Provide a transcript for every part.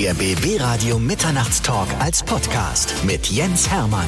Der BB Radio Mitternachtstalk als Podcast mit Jens Hermann.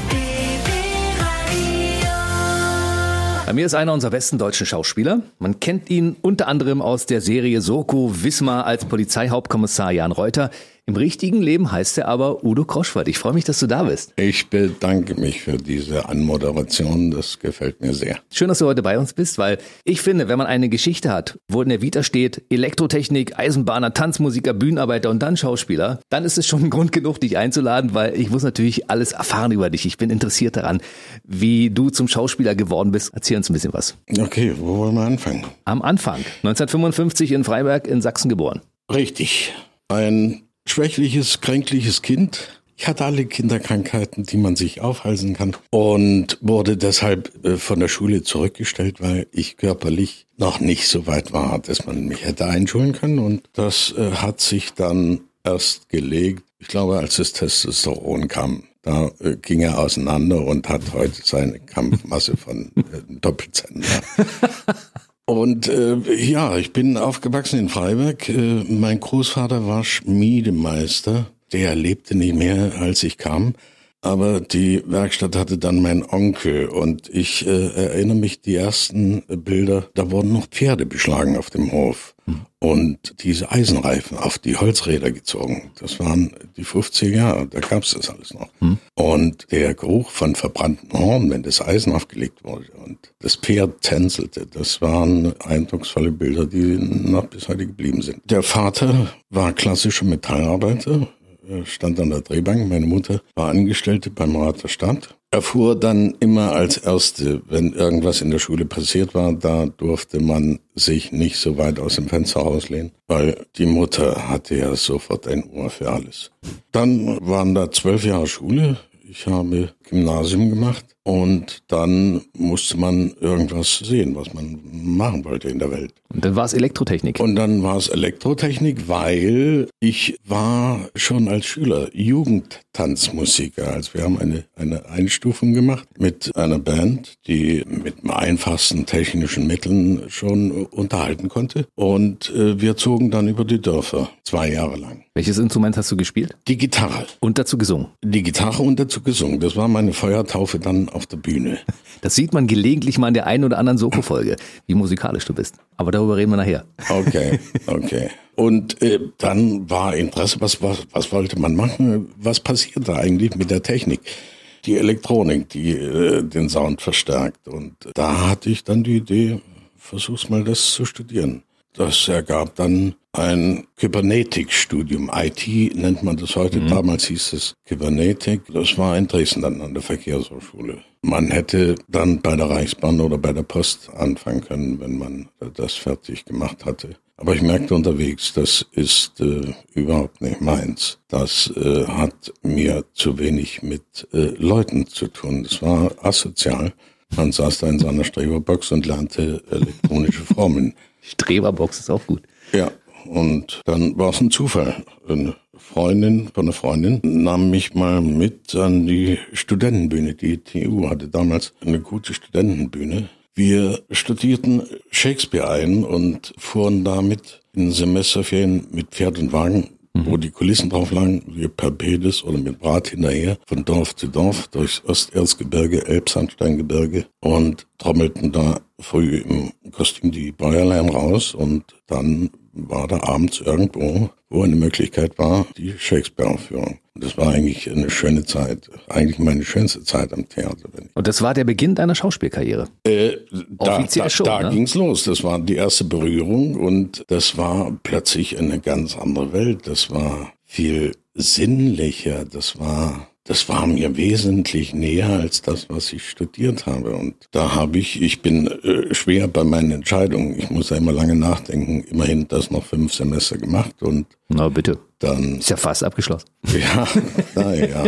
Bei mir ist einer unserer besten deutschen Schauspieler. Man kennt ihn unter anderem aus der Serie Soko Wismar als Polizeihauptkommissar Jan Reuter. Im richtigen Leben heißt er aber Udo Kroschwald. Ich freue mich, dass du da bist. Ich bedanke mich für diese Anmoderation. Das gefällt mir sehr. Schön, dass du heute bei uns bist, weil ich finde, wenn man eine Geschichte hat, wo in der Vita steht Elektrotechnik, Eisenbahner, Tanzmusiker, Bühnenarbeiter und dann Schauspieler, dann ist es schon ein Grund genug, dich einzuladen, weil ich muss natürlich alles erfahren über dich. Ich bin interessiert daran, wie du zum Schauspieler geworden bist. Erzähl uns ein bisschen was. Okay, wo wollen wir anfangen? Am Anfang, 1955 in Freiberg in Sachsen geboren. Richtig. Ein schwächliches, kränkliches Kind. Ich hatte alle Kinderkrankheiten, die man sich aufhalsen kann und wurde deshalb äh, von der Schule zurückgestellt, weil ich körperlich noch nicht so weit war, dass man mich hätte einschulen können. Und das äh, hat sich dann erst gelegt, ich glaube, als das Testosteron kam. Da äh, ging er auseinander und hat heute seine Kampfmasse von Doppelzentner. Und äh, ja, ich bin aufgewachsen in Freiberg. Äh, mein Großvater war Schmiedemeister. Der lebte nicht mehr, als ich kam. Aber die Werkstatt hatte dann mein Onkel und ich äh, erinnere mich, die ersten Bilder, da wurden noch Pferde beschlagen auf dem Hof und diese Eisenreifen auf die Holzräder gezogen. Das waren die 50er Jahre, da gab es das alles noch. Hm. Und der Geruch von verbrannten Horn, wenn das Eisen aufgelegt wurde und das Pferd tänzelte, das waren eindrucksvolle Bilder, die noch bis heute geblieben sind. Der Vater war klassischer Metallarbeiter, stand an der Drehbank. Meine Mutter war Angestellte beim Rat der Stadt. Erfuhr dann immer als Erste, wenn irgendwas in der Schule passiert war, da durfte man sich nicht so weit aus dem Fenster auslehnen, weil die Mutter hatte ja sofort ein Ohr für alles. Dann waren da zwölf Jahre Schule. Ich habe Gymnasium gemacht und dann musste man irgendwas sehen, was man machen wollte in der Welt. Und dann war es Elektrotechnik. Und dann war es Elektrotechnik, weil ich war schon als Schüler Jugendtanzmusiker. Also wir haben eine, eine Einstufung gemacht mit einer Band, die mit einfachsten technischen Mitteln schon unterhalten konnte. Und äh, wir zogen dann über die Dörfer zwei Jahre lang. Welches Instrument hast du gespielt? Die Gitarre. Und dazu gesungen? Die Gitarre und dazu gesungen. Das war meine Feuertaufe dann auf der Bühne. Das sieht man gelegentlich mal in der einen oder anderen Soko-Folge, wie musikalisch du bist. Aber darüber reden wir nachher. Okay, okay. Und äh, dann war Interesse, was, was, was wollte man machen? Was passiert da eigentlich mit der Technik? Die Elektronik, die äh, den Sound verstärkt. Und da hatte ich dann die Idee, versuch's mal das zu studieren. Das ergab dann ein Kybernetikstudium. IT nennt man das heute. Mhm. Damals hieß es Kybernetik. Das war in Dresden dann an der Verkehrshochschule. Man hätte dann bei der Reichsbahn oder bei der Post anfangen können, wenn man das fertig gemacht hatte. Aber ich merkte unterwegs, das ist äh, überhaupt nicht meins. Das äh, hat mir zu wenig mit äh, Leuten zu tun. Das war asozial. Man saß da in seiner Streberbox und lernte elektronische Formeln. Streberbox ist auch gut. Ja, und dann war es ein Zufall. Eine Freundin von einer Freundin nahm mich mal mit an die Studentenbühne. Die TU hatte damals eine gute Studentenbühne. Wir studierten Shakespeare ein und fuhren damit in Semesterferien mit Pferd und Wagen mhm. wo die Kulissen drauf lagen, wir per Pedis oder mit Brat hinterher, von Dorf zu Dorf, durchs Osterzgebirge, Elbsandsteingebirge und trommelten da früh im Kostüm die Bäuerlein raus und dann war da abends irgendwo, wo eine Möglichkeit war, die Shakespeare-Aufführung. Das war eigentlich eine schöne Zeit, eigentlich meine schönste Zeit am Theater. Und das war der Beginn deiner Schauspielkarriere? Äh, Offiziell da, schon, da ne? ging's los. Das war die erste Berührung und das war plötzlich eine ganz andere Welt. Das war viel sinnlicher. Das war das war mir wesentlich näher als das, was ich studiert habe. Und da habe ich, ich bin äh, schwer bei meinen Entscheidungen. Ich muss ja immer lange nachdenken. Immerhin das noch fünf Semester gemacht und. Na bitte. Dann. Ist ja fast abgeschlossen. Ja, naja.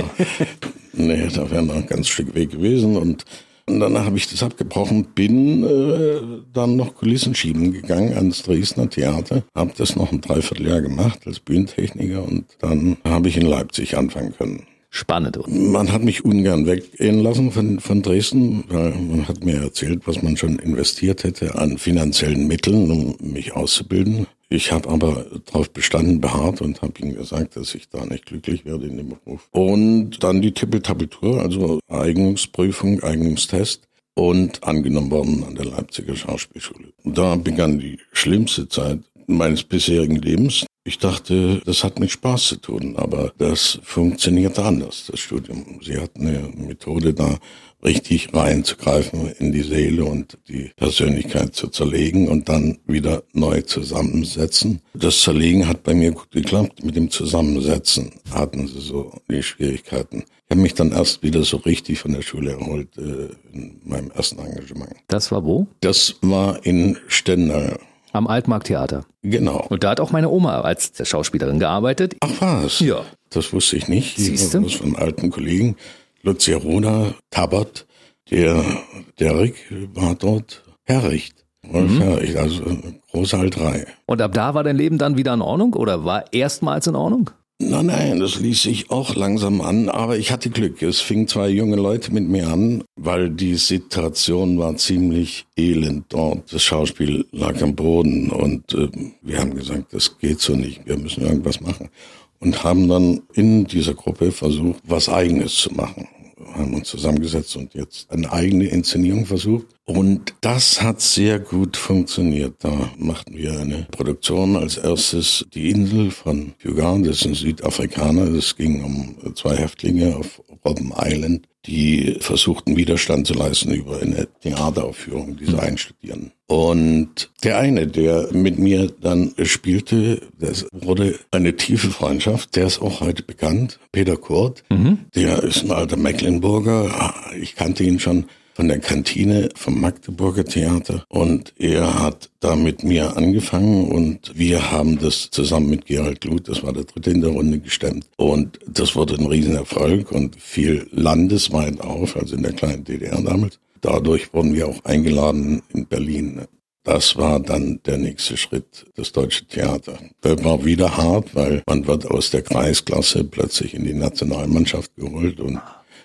nee, da wäre noch ein ganz Stück Weg gewesen und und dann habe ich das abgebrochen, bin äh, dann noch Kulissen schieben gegangen ans Dresdner Theater, habe das noch ein Dreivierteljahr gemacht als Bühnentechniker und dann habe ich in Leipzig anfangen können spannend. Man hat mich ungern weggehen lassen von, von Dresden, weil man hat mir erzählt, was man schon investiert hätte an finanziellen Mitteln, um mich auszubilden. Ich habe aber darauf bestanden, beharrt und habe ihm gesagt, dass ich da nicht glücklich werde in dem Beruf. Und dann die Tippeltabitur, also Eignungsprüfung, Eignungstest und angenommen worden an der Leipziger Schauspielschule. Da begann die schlimmste Zeit meines bisherigen Lebens. Ich dachte, das hat mit Spaß zu tun, aber das funktionierte anders, das Studium. Sie hatten eine Methode da, richtig reinzugreifen in die Seele und die Persönlichkeit zu zerlegen und dann wieder neu zusammensetzen. Das Zerlegen hat bei mir gut geklappt. Mit dem Zusammensetzen hatten sie so die Schwierigkeiten. Ich habe mich dann erst wieder so richtig von der Schule erholt äh, in meinem ersten Engagement. Das war wo? Das war in Stendal. Am Altmarkttheater. Genau. Und da hat auch meine Oma als Schauspielerin gearbeitet. Ach was? Ja. Das wusste ich nicht. Siehst du? Von alten Kollegen. Lucia Rona Tabert, der Derek war dort Herricht. Mhm. Herricht, also große Halterei. Und ab da war dein Leben dann wieder in Ordnung oder war erstmals in Ordnung? Nein, nein, das ließ sich auch langsam an, aber ich hatte Glück. Es fingen zwei junge Leute mit mir an, weil die Situation war ziemlich elend dort. Das Schauspiel lag am Boden und äh, wir haben gesagt, das geht so nicht, wir müssen irgendwas machen. Und haben dann in dieser Gruppe versucht, was Eigenes zu machen. Haben uns zusammengesetzt und jetzt eine eigene Inszenierung versucht. Und das hat sehr gut funktioniert. Da machten wir eine Produktion als erstes Die Insel von Hugard, das ist ein Südafrikaner. Es ging um zwei Häftlinge auf Robben Island, die versuchten Widerstand zu leisten über eine Theateraufführung, die sie einstudieren. Und der eine, der mit mir dann spielte, das wurde eine tiefe Freundschaft, der ist auch heute bekannt, Peter Kurt. Der ist ein alter Mecklenburger. Ich kannte ihn schon von der Kantine vom Magdeburger Theater und er hat da mit mir angefangen und wir haben das zusammen mit Gerald Gluth, das war der dritte in der Runde, gestemmt und das wurde ein Riesenerfolg und fiel landesweit auf, also in der kleinen DDR damals. Dadurch wurden wir auch eingeladen in Berlin. Das war dann der nächste Schritt, das deutsche Theater. Das war wieder hart, weil man wird aus der Kreisklasse plötzlich in die Nationalmannschaft geholt und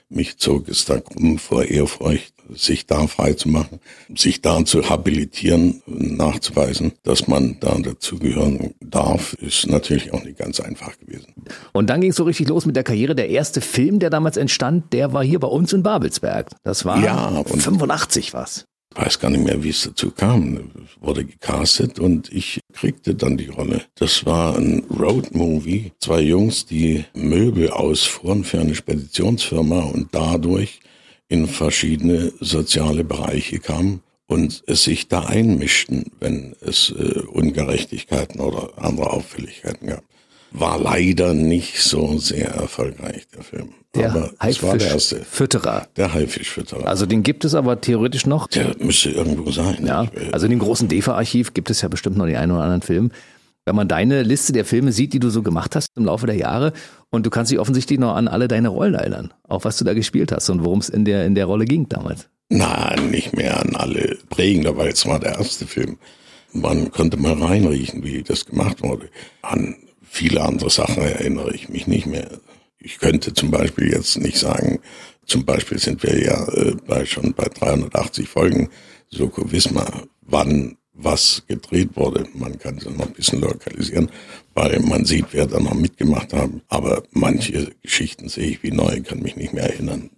mich zog es da krumm vor Ehrfurcht, sich da frei zu machen, sich da zu habilitieren, nachzuweisen, dass man da dazugehören darf, ist natürlich auch nicht ganz einfach gewesen. Und dann ging es so richtig los mit der Karriere. Der erste Film, der damals entstand, der war hier bei uns in Babelsberg. Das war Ja, und- 85 was. Ich weiß gar nicht mehr, wie es dazu kam. Wurde gecastet und ich kriegte dann die Rolle. Das war ein Road-Movie. Zwei Jungs, die Möbel ausfuhren für eine Speditionsfirma und dadurch in verschiedene soziale Bereiche kamen und es sich da einmischten, wenn es äh, Ungerechtigkeiten oder andere Auffälligkeiten gab. War leider nicht so sehr erfolgreich, der Film. Der Aber es war der erste. Haifischfütterer. Der Haifischfütterer. Also den gibt es aber theoretisch noch. der müsste irgendwo sein. Ja, also in dem großen DEFA-Archiv gibt es ja bestimmt noch den einen oder anderen Film. Wenn man deine Liste der Filme sieht, die du so gemacht hast im Laufe der Jahre, und du kannst dich offensichtlich noch an alle deine Rollen erinnern, auch was du da gespielt hast und worum es in der, in der Rolle ging damals. Nein, nicht mehr an alle prägender, weil es war der erste Film. Man konnte mal reinriechen, wie das gemacht wurde. An viele andere Sachen erinnere ich mich nicht mehr. Ich könnte zum Beispiel jetzt nicht sagen, zum Beispiel sind wir ja äh, bei, schon bei 380 Folgen Soko Wismar, wann was gedreht wurde. Man kann es noch ein bisschen lokalisieren, weil man sieht, wer da noch mitgemacht haben. Aber manche Geschichten sehe ich wie neu, kann mich nicht mehr erinnern.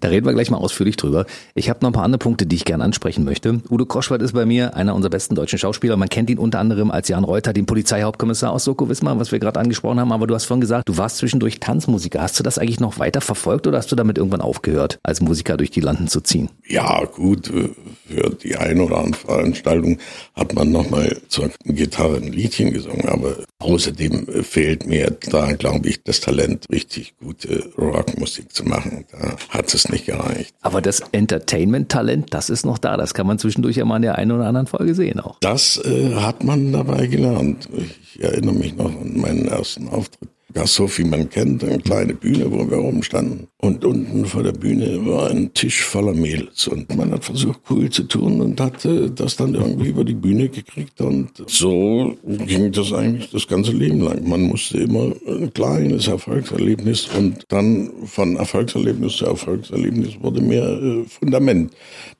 Da reden wir gleich mal ausführlich drüber. Ich habe noch ein paar andere Punkte, die ich gerne ansprechen möchte. Udo Kroschwart ist bei mir einer unserer besten deutschen Schauspieler. Man kennt ihn unter anderem als Jan Reuter, den Polizeihauptkommissar aus Soko Wismar, was wir gerade angesprochen haben. Aber du hast vorhin gesagt, du warst zwischendurch Tanzmusiker. Hast du das eigentlich noch weiter verfolgt oder hast du damit irgendwann aufgehört, als Musiker durch die Landen zu ziehen? Ja, gut, für die eine oder andere Veranstaltung hat man nochmal zur Gitarre ein Liedchen gesungen, aber außerdem fehlt mir da, glaube ich, das Talent, richtig gute Rockmusik zu machen. Da hat es nicht gereicht. Aber das Entertainment-Talent, das ist noch da. Das kann man zwischendurch ja mal in der einen oder anderen Folge sehen auch. Das äh, hat man dabei gelernt. Ich erinnere mich noch an meinen ersten Auftritt. Das so wie man kennt, eine kleine Bühne, wo wir oben standen. Und unten vor der Bühne war ein Tisch voller Mädels. Und man hat versucht, cool zu tun und hat das dann irgendwie über die Bühne gekriegt. Und so ging das eigentlich das ganze Leben lang. Man musste immer ein kleines Erfolgserlebnis und dann von Erfolgserlebnis zu Erfolgserlebnis wurde mehr äh, Fundament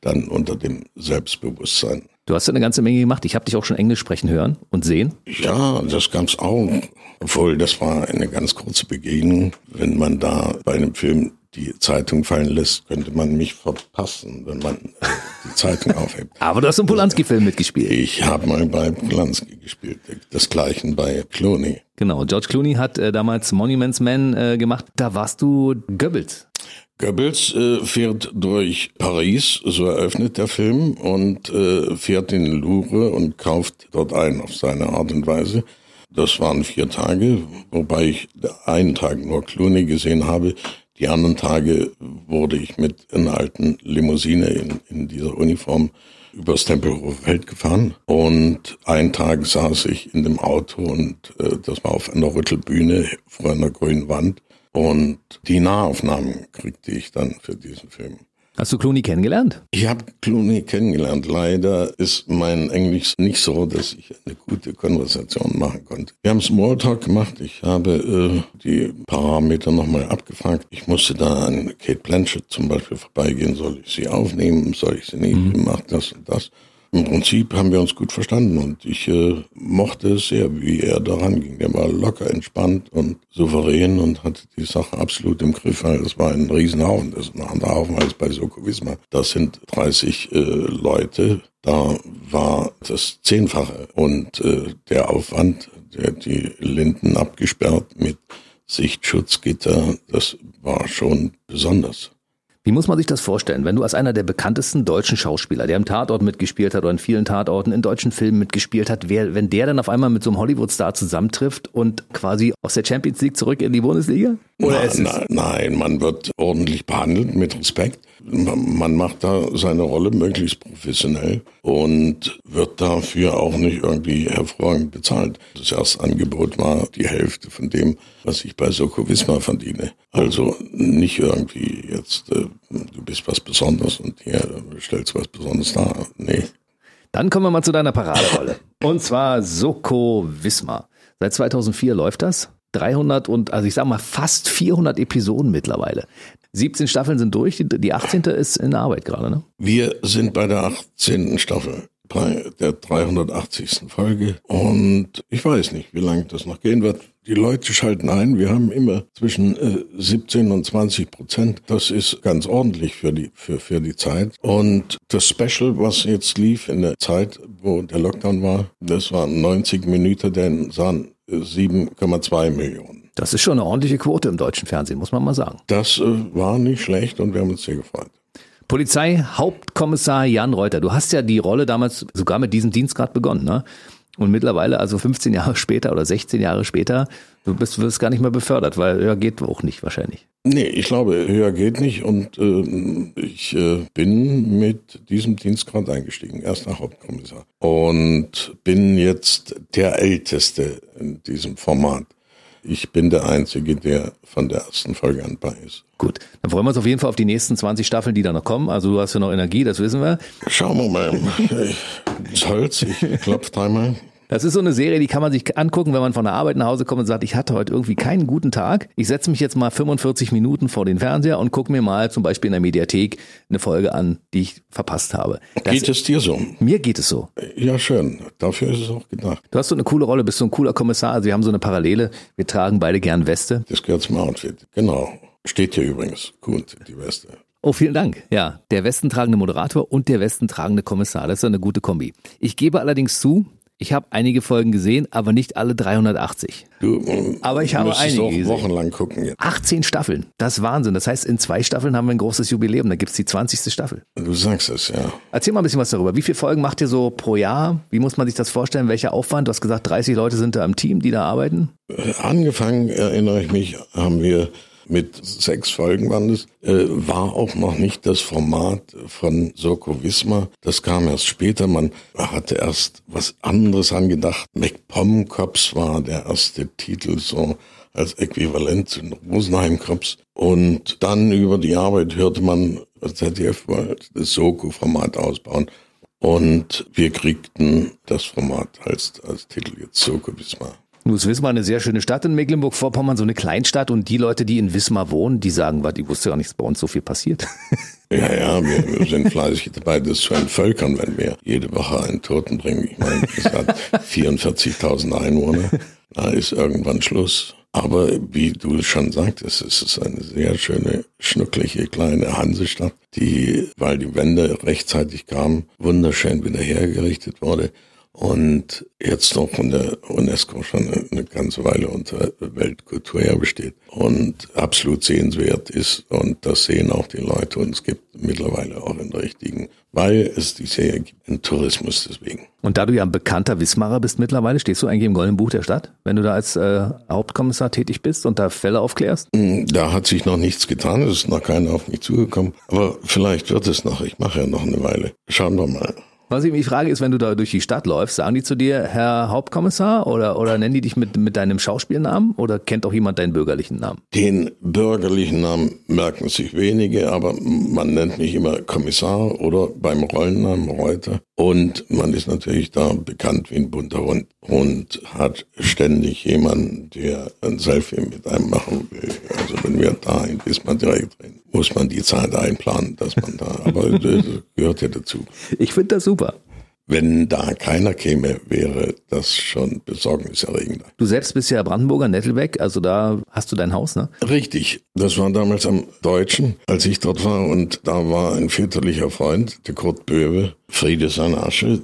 dann unter dem Selbstbewusstsein. Du hast ja eine ganze Menge gemacht. Ich habe dich auch schon Englisch sprechen hören und sehen. Ja, das gab's auch. Obwohl, das war eine ganz kurze Begegnung. Wenn man da bei einem Film die Zeitung fallen lässt, könnte man mich verpassen, wenn man äh, die Zeitung aufhebt. Aber du hast im Polanski-Film mitgespielt. Ich habe mal bei Polanski gespielt, desgleichen bei Clooney. Genau, George Clooney hat äh, damals Monuments Man äh, gemacht. Da warst du Goebbels. Goebbels äh, fährt durch Paris, so eröffnet der Film, und äh, fährt in Louvre und kauft dort ein auf seine Art und Weise. Das waren vier Tage, wobei ich einen Tag nur Clooney gesehen habe. Die anderen Tage wurde ich mit einer alten Limousine in, in dieser Uniform übers Tempelhofer Feld gefahren und einen Tag saß ich in dem Auto und äh, das war auf einer Rüttelbühne vor einer grünen Wand und die Nahaufnahmen kriegte ich dann für diesen Film. Hast du Clooney kennengelernt? Ich habe Clooney kennengelernt. Leider ist mein Englisch nicht so, dass ich eine gute Konversation machen konnte. Wir haben Smalltalk gemacht. Ich habe äh, die Parameter nochmal abgefragt. Ich musste da an Kate Blanchett zum Beispiel vorbeigehen. Soll ich sie aufnehmen? Soll ich sie nicht? Mhm. Macht das und das. Im Prinzip haben wir uns gut verstanden und ich äh, mochte es sehr, wie er daran ging. Er war locker entspannt und souverän und hatte die Sache absolut im Griff. Das war ein Riesenhaufen. Das ist ein anderer Haufen als bei Soko Wismar. Das sind 30 äh, Leute. Da war das Zehnfache und äh, der Aufwand, der die Linden abgesperrt mit Sichtschutzgitter, das war schon besonders. Wie muss man sich das vorstellen, wenn du als einer der bekanntesten deutschen Schauspieler, der im Tatort mitgespielt hat oder in vielen Tatorten in deutschen Filmen mitgespielt hat, wer, wenn der dann auf einmal mit so einem Hollywood-Star zusammentrifft und quasi aus der Champions League zurück in die Bundesliga? Oder nein, nein, nein, man wird ordentlich behandelt mit Respekt. Man macht da seine Rolle möglichst professionell und wird dafür auch nicht irgendwie hervorragend bezahlt. Das erste Angebot war die Hälfte von dem, was ich bei Soko Wismar verdiene. Also nicht irgendwie jetzt, äh, du bist was Besonderes und hier stellst was Besonderes dar. Nee. Dann kommen wir mal zu deiner Paraderolle. Und zwar Soko Wismar. Seit 2004 läuft das. 300 und, also ich sag mal, fast 400 Episoden mittlerweile. 17 Staffeln sind durch, die 18. ist in Arbeit gerade, ne? Wir sind bei der 18. Staffel, bei der 380. Folge und ich weiß nicht, wie lange das noch gehen wird. Die Leute schalten ein. Wir haben immer zwischen äh, 17 und 20 Prozent. Das ist ganz ordentlich für die, für, für die Zeit. Und das Special, was jetzt lief in der Zeit, wo der Lockdown war, das waren 90 Minuten, denn sahen 7,2 Millionen. Das ist schon eine ordentliche Quote im deutschen Fernsehen, muss man mal sagen. Das äh, war nicht schlecht und wir haben uns sehr gefreut. Polizei Hauptkommissar Jan Reuter, du hast ja die Rolle damals sogar mit diesem Dienstgrad begonnen, ne? Und mittlerweile, also 15 Jahre später oder 16 Jahre später, du bist, wirst gar nicht mehr befördert, weil höher geht auch nicht wahrscheinlich. Nee, ich glaube, höher geht nicht und äh, ich äh, bin mit diesem Dienstgrad eingestiegen, erster Hauptkommissar. Und bin jetzt der Älteste in diesem Format. Ich bin der Einzige, der von der ersten Folge an bei ist. Gut, dann freuen wir uns auf jeden Fall auf die nächsten 20 Staffeln, die da noch kommen. Also du hast ja noch Energie, das wissen wir. Schauen wir mal. Ich, Holz, ich klopfe dreimal. Das ist so eine Serie, die kann man sich angucken, wenn man von der Arbeit nach Hause kommt und sagt, ich hatte heute irgendwie keinen guten Tag. Ich setze mich jetzt mal 45 Minuten vor den Fernseher und gucke mir mal zum Beispiel in der Mediathek eine Folge an, die ich verpasst habe. Das, geht es dir so? Mir geht es so. Ja, schön. Dafür ist es auch gedacht. Du hast so eine coole Rolle, bist so ein cooler Kommissar. Also wir haben so eine Parallele. Wir tragen beide gern Weste. Das gehört zum Outfit. Genau. Steht hier übrigens. Gut, die Weste. Oh, vielen Dank. Ja, der westentragende Moderator und der westentragende Kommissar. Das ist eine gute Kombi. Ich gebe allerdings zu, ich habe einige Folgen gesehen, aber nicht alle 380. Du, aber ich habe einige auch gesehen. wochenlang gucken. Jetzt. 18 Staffeln, das ist Wahnsinn. Das heißt, in zwei Staffeln haben wir ein großes Jubiläum. Da gibt's die 20. Staffel. Du sagst es, ja. Erzähl mal ein bisschen was darüber. Wie viele Folgen macht ihr so pro Jahr? Wie muss man sich das vorstellen? Welcher Aufwand? Du hast gesagt, 30 Leute sind da im Team, die da arbeiten. Angefangen, erinnere ich mich, haben wir mit sechs Folgen waren es, äh, war auch noch nicht das Format von Soko Wismar. Das kam erst später. Man hatte erst was anderes angedacht. McPom Cops war der erste Titel so als Äquivalent zu Rosenheim Cops. Und dann über die Arbeit hörte man, ZDF wollte das Soko-Format ausbauen. Und wir kriegten das Format als, als Titel jetzt Soko Wismar. Nun ist Wismar eine sehr schöne Stadt in Mecklenburg-Vorpommern, so eine Kleinstadt und die Leute, die in Wismar wohnen, die sagen, was, ich wusste gar nicht, dass bei uns so viel passiert. Ja, ja, wir, wir sind fleißig dabei, das zu entvölkern, wenn wir jede Woche einen Toten bringen. Ich meine, es hat 44.000 Einwohner, da ist irgendwann Schluss. Aber wie du schon sagtest, es ist eine sehr schöne, schnuckliche kleine Hansestadt, die, weil die Wende rechtzeitig kam, wunderschön wieder hergerichtet wurde und jetzt noch von der UNESCO schon eine ganze Weile unter Weltkulturerbe besteht und absolut sehenswert ist und das sehen auch die Leute und es gibt mittlerweile auch in der richtigen, weil es die Serie gibt, einen Tourismus deswegen. Und da du ja ein bekannter Wismarer bist mittlerweile, stehst du eigentlich im Goldenen Buch der Stadt, wenn du da als äh, Hauptkommissar tätig bist und da Fälle aufklärst? Hm, da hat sich noch nichts getan, es ist noch keiner auf mich zugekommen, aber vielleicht wird es noch, ich mache ja noch eine Weile. Schauen wir mal. Was ich mich frage, ist, wenn du da durch die Stadt läufst, sagen die zu dir, Herr Hauptkommissar, oder, oder nennen die dich mit, mit deinem Schauspielnamen oder kennt auch jemand deinen bürgerlichen Namen? Den bürgerlichen Namen merken sich wenige, aber man nennt mich immer Kommissar oder beim Rollennamen Reuter. Und man ist natürlich da bekannt wie ein bunter Hund und hat ständig jemanden, der ein Selfie mit einem machen will. Also wenn wir da in Wismar direkt drehen, muss man die Zeit einplanen, dass man da, aber das gehört ja dazu. Ich finde das super. Wenn da keiner käme, wäre das schon besorgniserregender. Du selbst bist ja Brandenburger, Nettelbeck, also da hast du dein Haus, ne? Richtig. Das war damals am Deutschen, als ich dort war. Und da war ein väterlicher Freund, der Kurt Böwe, Friede seine Asche,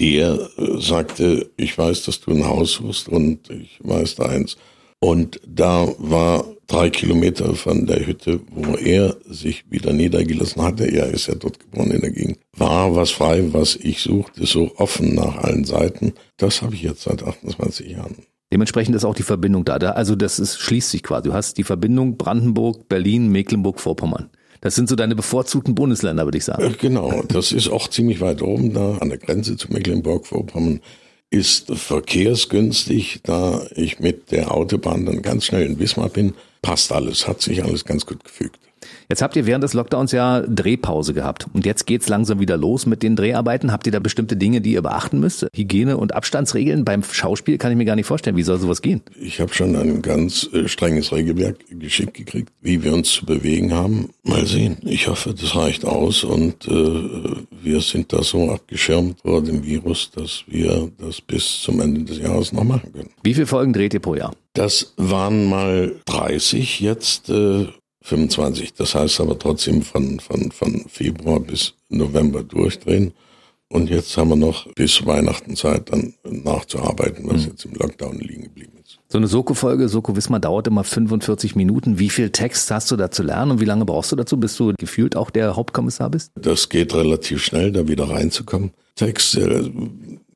der sagte, ich weiß, dass du ein Haus suchst und ich weiß da eins. Und da war drei Kilometer von der Hütte, wo er sich wieder niedergelassen hatte, er ist ja dort geboren in der Gegend, war was frei, was ich suchte, so offen nach allen Seiten. Das habe ich jetzt seit 28 Jahren. Dementsprechend ist auch die Verbindung da. Also das ist, schließt sich quasi. Du hast die Verbindung Brandenburg, Berlin, Mecklenburg, Vorpommern. Das sind so deine bevorzugten Bundesländer, würde ich sagen. Äh, genau, das ist auch ziemlich weit oben da an der Grenze zu Mecklenburg-Vorpommern ist verkehrsgünstig, da ich mit der Autobahn dann ganz schnell in Wismar bin. Passt alles, hat sich alles ganz gut gefügt. Jetzt habt ihr während des Lockdowns ja Drehpause gehabt. Und jetzt geht's langsam wieder los mit den Dreharbeiten. Habt ihr da bestimmte Dinge, die ihr beachten müsst? Hygiene- und Abstandsregeln beim Schauspiel kann ich mir gar nicht vorstellen. Wie soll sowas gehen? Ich habe schon ein ganz äh, strenges Regelwerk geschickt gekriegt, wie wir uns zu bewegen haben. Mal sehen. Ich hoffe, das reicht aus und äh, wir sind da so abgeschirmt vor dem Virus, dass wir das bis zum Ende des Jahres noch machen können. Wie viele Folgen dreht ihr pro Jahr? Das waren mal 30, jetzt äh, 25. Das heißt aber trotzdem von, von, von Februar bis November durchdrehen. Und jetzt haben wir noch bis Weihnachten Zeit, dann nachzuarbeiten, was mhm. jetzt im Lockdown liegen geblieben ist. So eine Soko-Folge, Soko Wismar, dauert immer 45 Minuten. Wie viel Text hast du da zu lernen und wie lange brauchst du dazu, bis du gefühlt auch der Hauptkommissar bist? Das geht relativ schnell, da wieder reinzukommen. Text äh,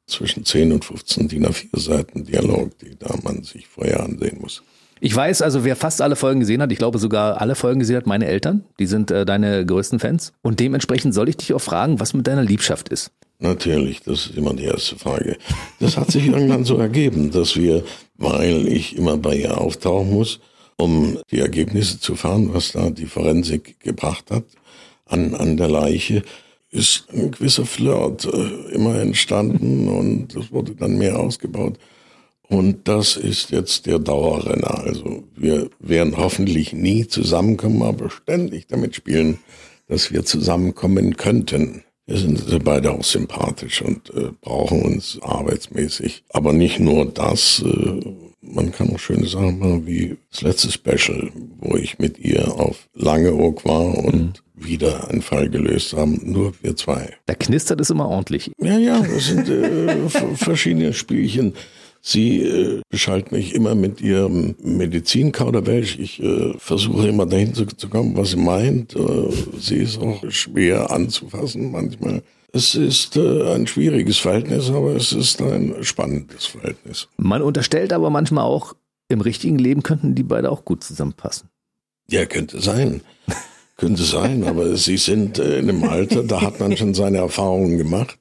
zwischen 10 und 15 DIN A4 Seiten Dialog, die da man sich vorher ansehen muss. Ich weiß also, wer fast alle Folgen gesehen hat, ich glaube sogar alle Folgen gesehen hat, meine Eltern, die sind äh, deine größten Fans. Und dementsprechend soll ich dich auch fragen, was mit deiner Liebschaft ist. Natürlich, das ist immer die erste Frage. Das hat sich irgendwann so ergeben, dass wir, weil ich immer bei ihr auftauchen muss, um die Ergebnisse zu fahren, was da die Forensik gebracht hat an, an der Leiche, ist ein gewisser Flirt äh, immer entstanden und das wurde dann mehr ausgebaut. Und das ist jetzt der Dauerrenner. Also wir werden hoffentlich nie zusammenkommen, aber ständig damit spielen, dass wir zusammenkommen könnten. Wir sind beide auch sympathisch und äh, brauchen uns arbeitsmäßig. Aber nicht nur das, äh, man kann auch schöne Sachen machen wie das letzte Special, wo ich mit ihr auf Langeoog war und mhm. wieder einen Fall gelöst haben, nur wir zwei. Da knistert es immer ordentlich. Ja, ja, das sind äh, verschiedene Spielchen. Sie äh, beschallt mich immer mit ihrem Medizinkauderwelsch. Ich äh, versuche immer dahin zu, zu, kommen, was sie meint. Äh, sie ist auch schwer anzufassen manchmal. Es ist äh, ein schwieriges Verhältnis, aber es ist ein spannendes Verhältnis. Man unterstellt aber manchmal auch, im richtigen Leben könnten die beide auch gut zusammenpassen. Ja, könnte sein. könnte sein, aber sie sind äh, in einem Alter, da hat man schon seine Erfahrungen gemacht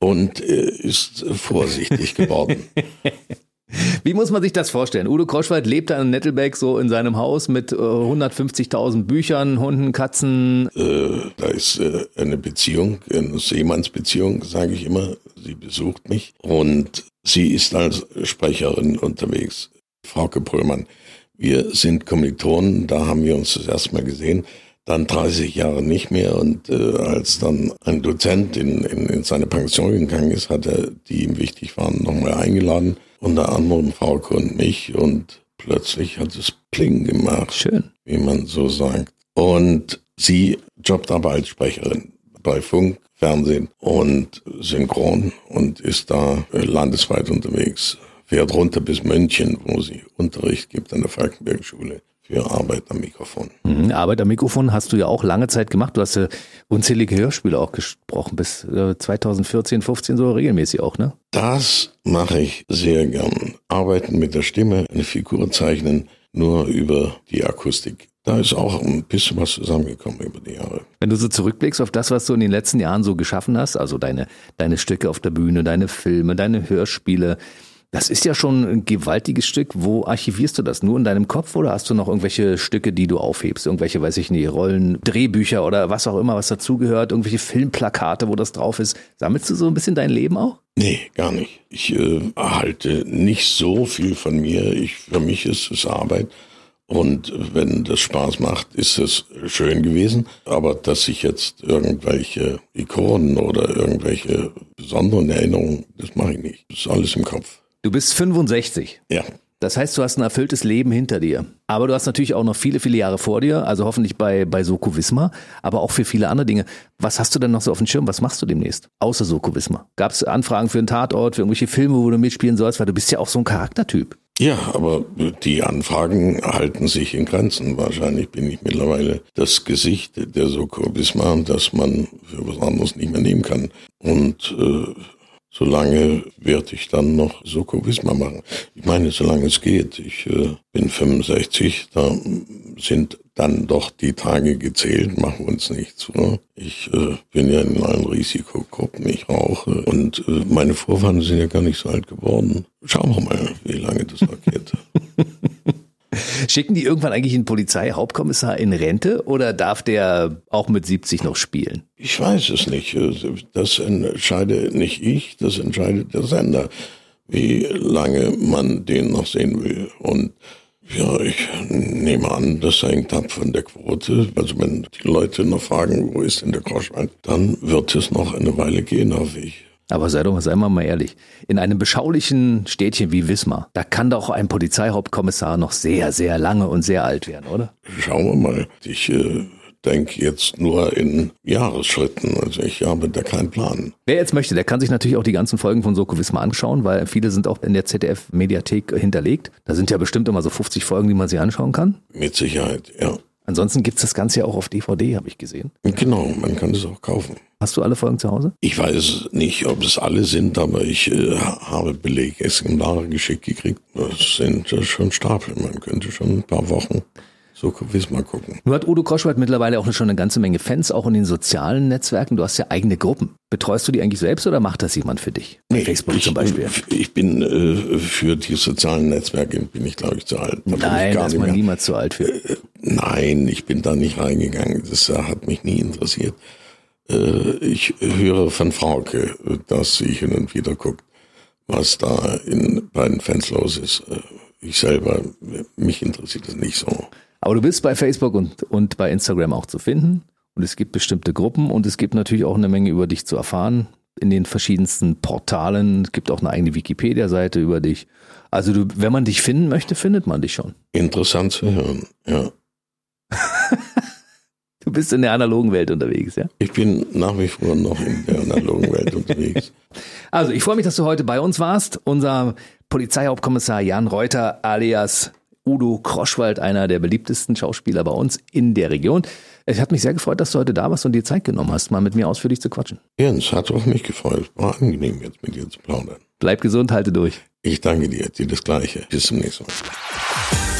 und äh, ist vorsichtig geworden. Wie muss man sich das vorstellen? Udo Kroschwald lebt da in Nettelbeck so in seinem Haus mit äh, 150.000 Büchern, Hunden, Katzen. Äh, da ist äh, eine Beziehung, eine Seemannsbeziehung, sage ich immer. Sie besucht mich und sie ist als Sprecherin unterwegs. Frauke Bröllmann. Wir sind Kommilitonen, da haben wir uns das erste Mal gesehen dann 30 Jahre nicht mehr. Und äh, als dann ein Dozent in, in, in seine Pension gegangen ist, hat er, die ihm wichtig waren, nochmal eingeladen. Unter anderem Frauke und mich. Und plötzlich hat es Pling gemacht. Schön. Wie man so sagt. Und sie jobbt aber als Sprecherin bei Funk, Fernsehen und Synchron und ist da äh, landesweit unterwegs. Fährt runter bis München, wo sie Unterricht gibt an der Falkenberg-Schule für Arbeit am Mikrofon. Mhm, Arbeit am Mikrofon hast du ja auch lange Zeit gemacht. Du hast ja unzählige Hörspiele auch gesprochen, bis 2014, 15 so regelmäßig auch, ne? Das mache ich sehr gern. Arbeiten mit der Stimme, eine Figur zeichnen, nur über die Akustik. Da ist auch ein bisschen was zusammengekommen über die Jahre. Wenn du so zurückblickst auf das, was du in den letzten Jahren so geschaffen hast, also deine, deine Stücke auf der Bühne, deine Filme, deine Hörspiele, das ist ja schon ein gewaltiges Stück. Wo archivierst du das? Nur in deinem Kopf oder hast du noch irgendwelche Stücke, die du aufhebst? Irgendwelche, weiß ich nicht, Rollen, Drehbücher oder was auch immer, was dazugehört? Irgendwelche Filmplakate, wo das drauf ist? Sammelst du so ein bisschen dein Leben auch? Nee, gar nicht. Ich äh, erhalte nicht so viel von mir. Ich, für mich ist es Arbeit. Und wenn das Spaß macht, ist es schön gewesen. Aber dass ich jetzt irgendwelche Ikonen oder irgendwelche besonderen Erinnerungen, das mache ich nicht. Das ist alles im Kopf. Du bist 65. Ja. Das heißt, du hast ein erfülltes Leben hinter dir. Aber du hast natürlich auch noch viele, viele Jahre vor dir, also hoffentlich bei, bei Soko Wismar, aber auch für viele andere Dinge. Was hast du denn noch so auf dem Schirm? Was machst du demnächst? Außer Soko Wismar? Gab es Anfragen für einen Tatort, für irgendwelche Filme, wo du mitspielen sollst? Weil du bist ja auch so ein Charaktertyp. Ja, aber die Anfragen halten sich in Grenzen. Wahrscheinlich bin ich mittlerweile das Gesicht der Soko Wismar, das man für was anderes nicht mehr nehmen kann. Und äh, solange werde ich dann noch Soko Wismar machen. Ich meine, solange es geht. Ich äh, bin 65, da sind dann doch die Tage gezählt, machen uns nichts vor. Ich äh, bin ja in allen Risikogruppen, ich rauche und äh, meine Vorfahren sind ja gar nicht so alt geworden. Schauen wir mal, wie lange das noch geht. Schicken die irgendwann eigentlich einen Polizeihauptkommissar in Rente oder darf der auch mit 70 noch spielen? Ich weiß es nicht. Das entscheide nicht ich, das entscheidet der Sender, wie lange man den noch sehen will. Und ja, ich nehme an, das hängt ab von der Quote. Also wenn die Leute noch fragen, wo ist denn der Groschwald, dann wird es noch eine Weile gehen, hoffe ich. Aber sei doch, sei mal ehrlich. In einem beschaulichen Städtchen wie Wismar, da kann doch ein Polizeihauptkommissar noch sehr, sehr lange und sehr alt werden, oder? Schauen wir mal. Ich äh, denke jetzt nur in Jahresschritten. Also ich habe da keinen Plan. Wer jetzt möchte, der kann sich natürlich auch die ganzen Folgen von Soko Wismar anschauen, weil viele sind auch in der ZDF-Mediathek hinterlegt. Da sind ja bestimmt immer so 50 Folgen, die man sich anschauen kann. Mit Sicherheit, ja. Ansonsten gibt's das Ganze ja auch auf DVD, habe ich gesehen. Genau, man kann es auch kaufen. Hast du alle Folgen zu Hause? Ich weiß nicht, ob es alle sind, aber ich äh, habe Belegexemplare geschickt gekriegt. Das sind äh, schon Stapel. Man könnte schon ein paar Wochen so gewiss mal gucken. Nur hat Udo Koschwart mittlerweile auch schon eine ganze Menge Fans, auch in den sozialen Netzwerken. Du hast ja eigene Gruppen. Betreust du die eigentlich selbst oder macht das jemand für dich? Nee, Facebook ich, zum Beispiel. Ich bin äh, für die sozialen Netzwerke bin ich glaube ich zu alt. Da Nein, da ist man niemals zu alt für. Äh, nein, ich bin da nicht reingegangen. Das äh, hat mich nie interessiert. Äh, ich höre von Frauke, dass sie hin und wieder guckt, was da in beiden Fans los ist. Äh, ich selber, mich interessiert das nicht so. Aber du bist bei Facebook und, und bei Instagram auch zu finden. Und es gibt bestimmte Gruppen und es gibt natürlich auch eine Menge über dich zu erfahren in den verschiedensten Portalen. Es gibt auch eine eigene Wikipedia-Seite über dich. Also du, wenn man dich finden möchte, findet man dich schon. Interessant zu hören, ja. Du bist in der analogen Welt unterwegs, ja? Ich bin nach wie vor noch in der analogen Welt unterwegs. Also ich freue mich, dass du heute bei uns warst. Unser Polizeihauptkommissar Jan Reuter alias Udo Kroschwald, einer der beliebtesten Schauspieler bei uns in der Region. Es hat mich sehr gefreut, dass du heute da warst und dir Zeit genommen hast, mal mit mir ausführlich zu quatschen. Jens, hat auch mich gefreut. War angenehm, jetzt mit dir zu plaudern. Bleib gesund, halte durch. Ich danke dir, dir das Gleiche. Bis zum nächsten Mal.